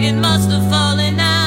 It must have fallen out.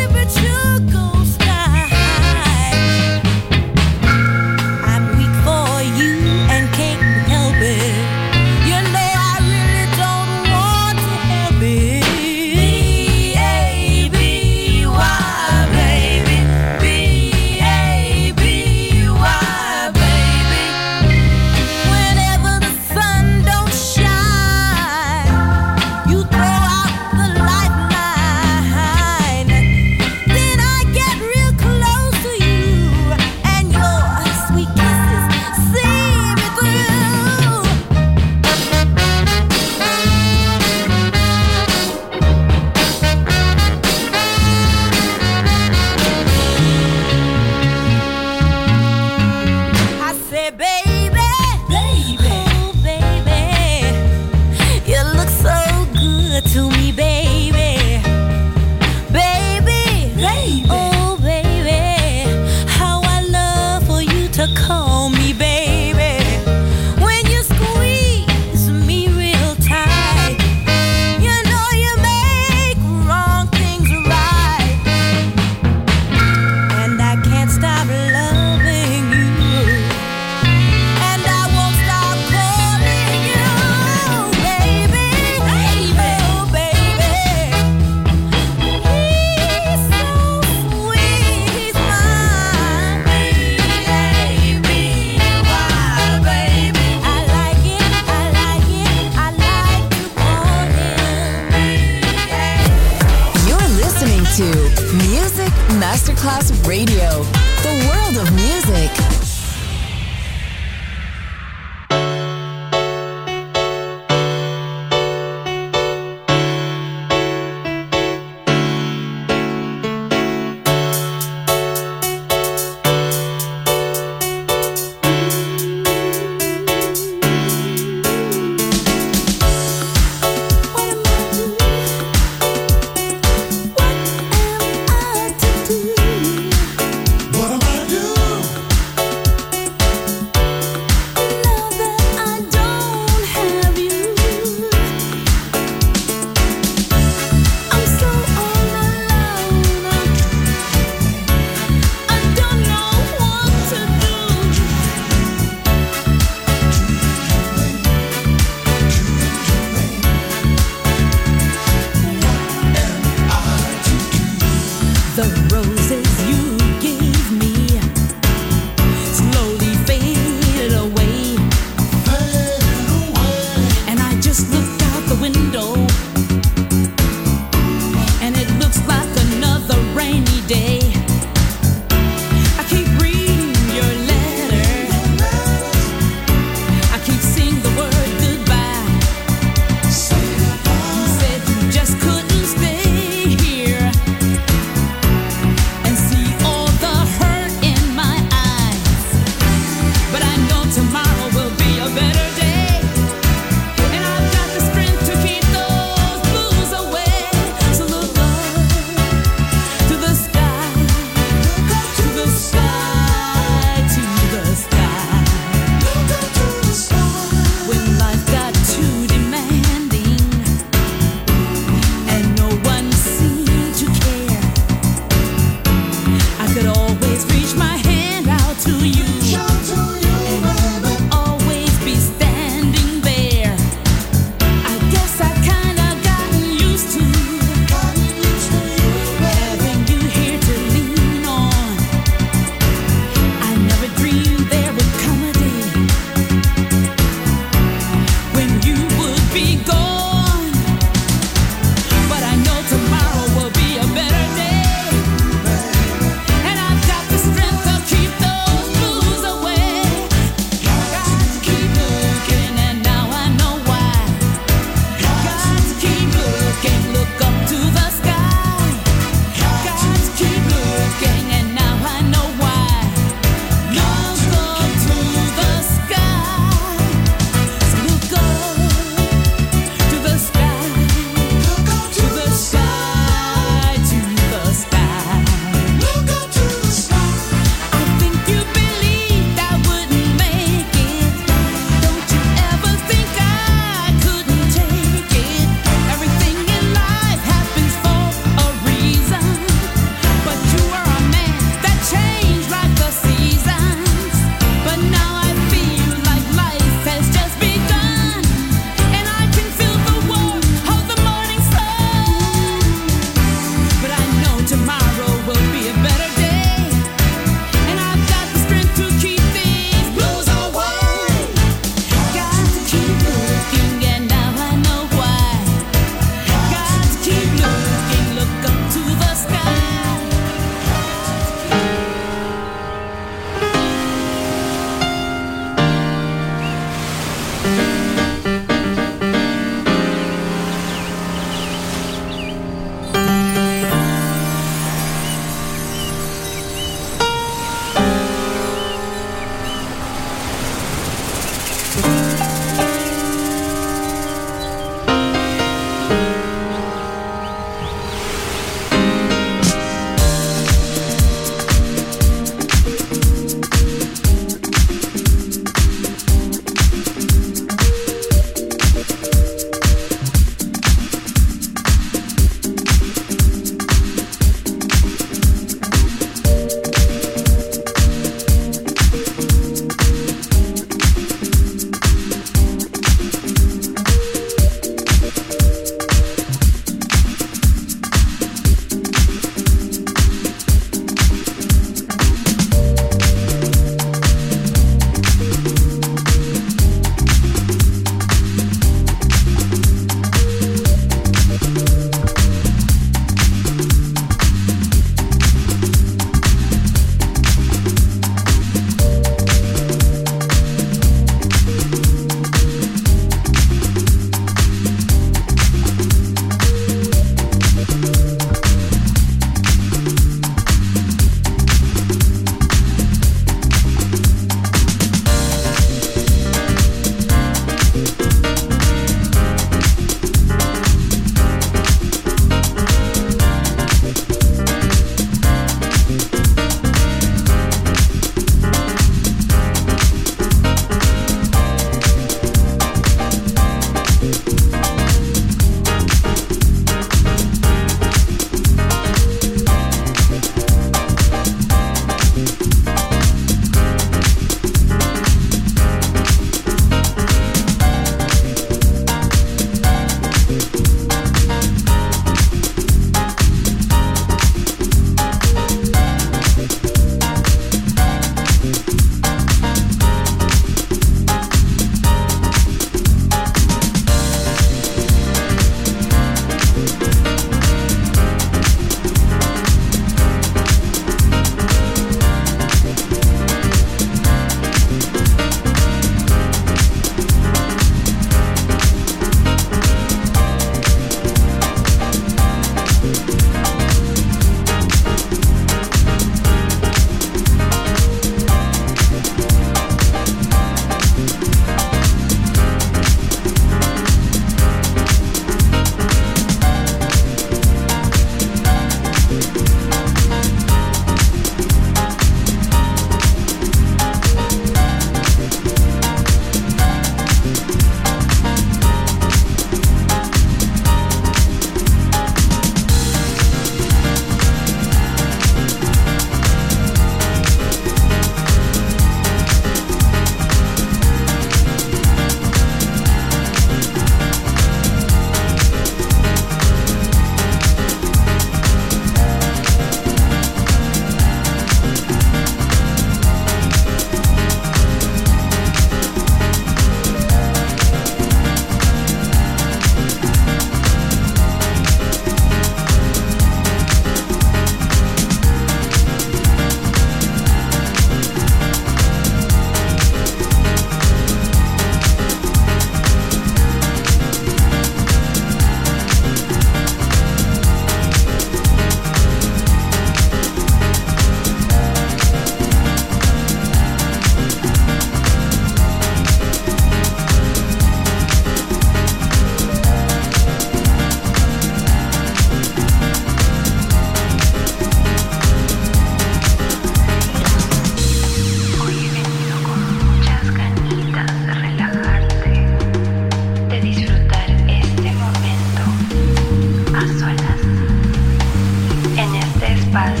吧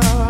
love.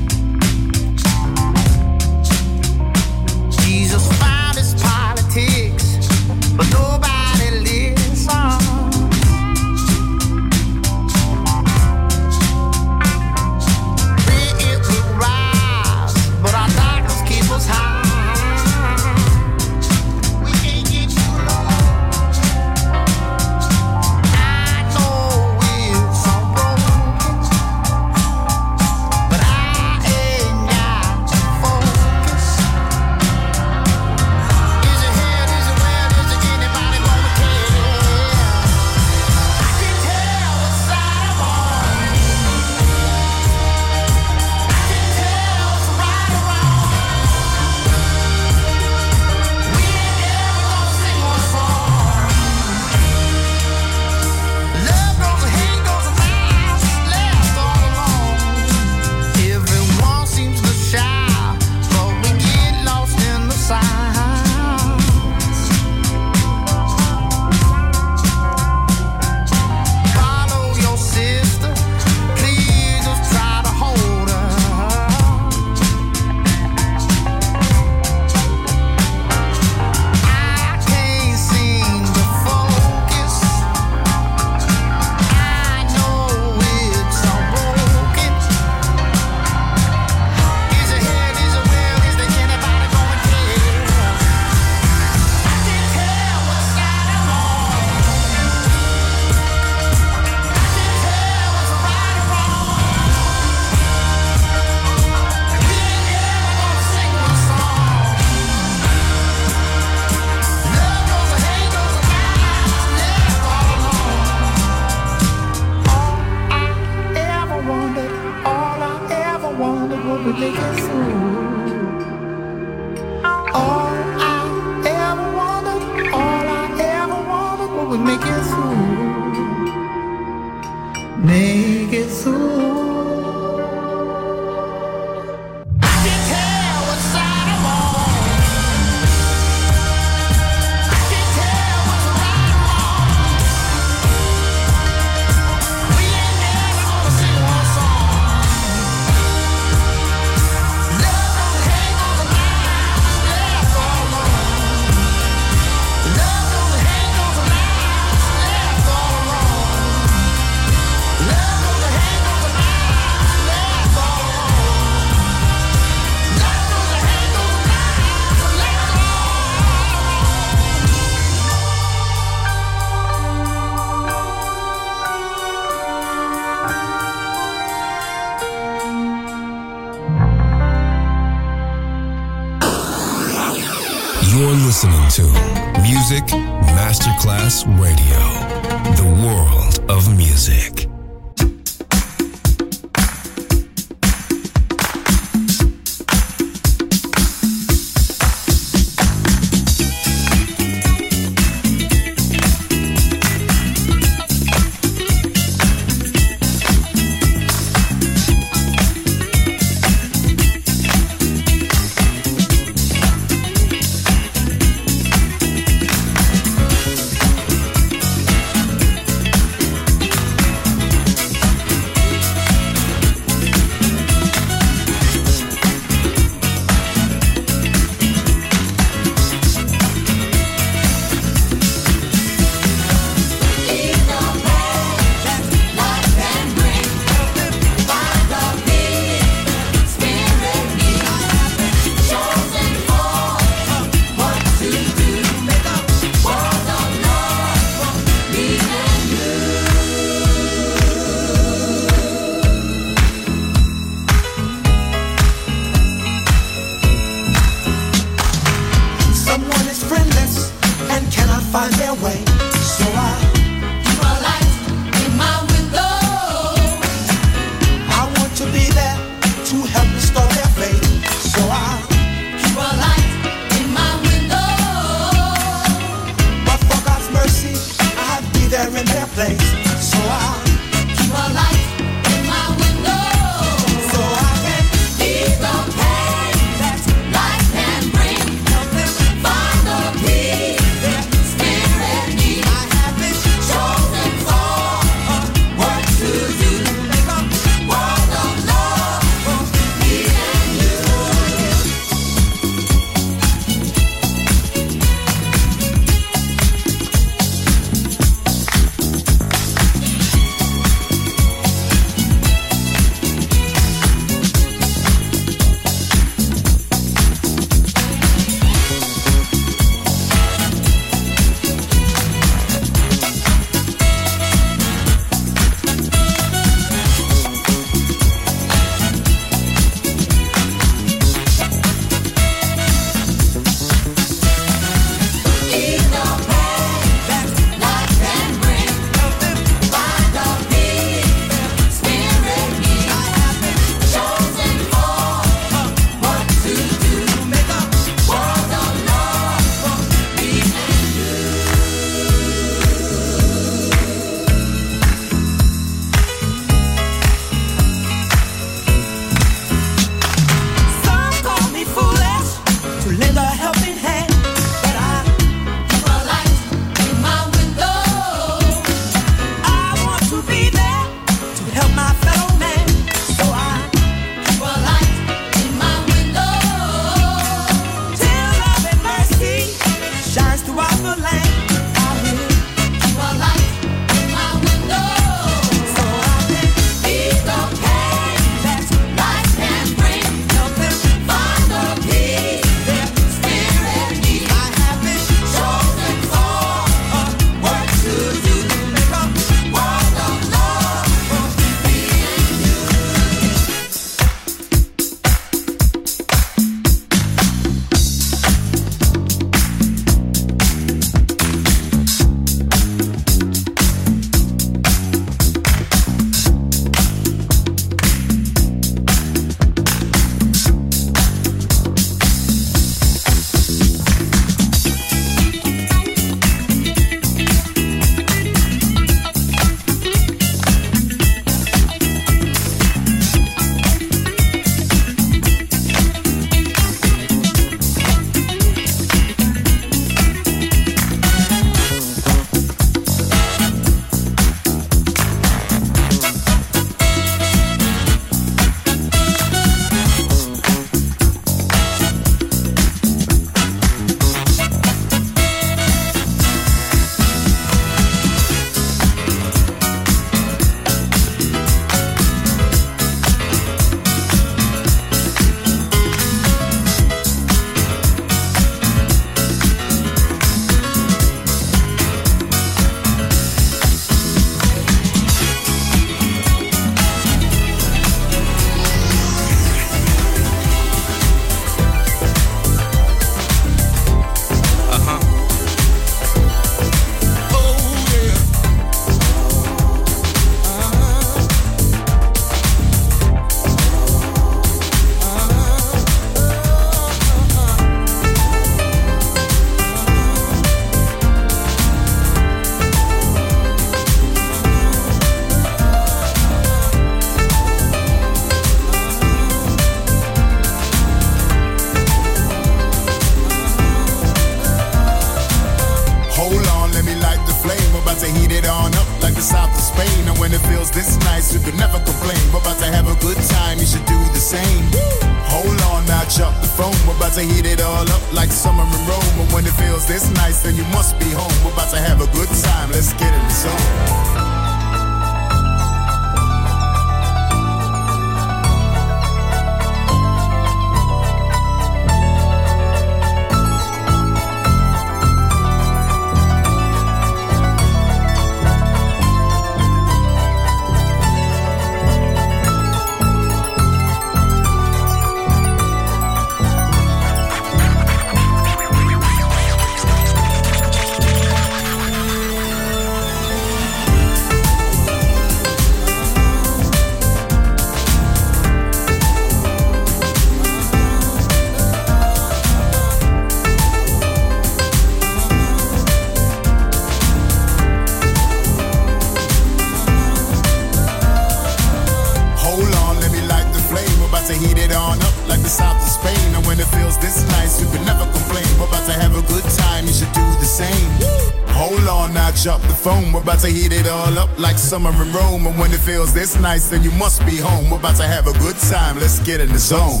Summer in Rome. And when it feels this nice, then you must be home. We're about to have a good time. Let's get in the zone.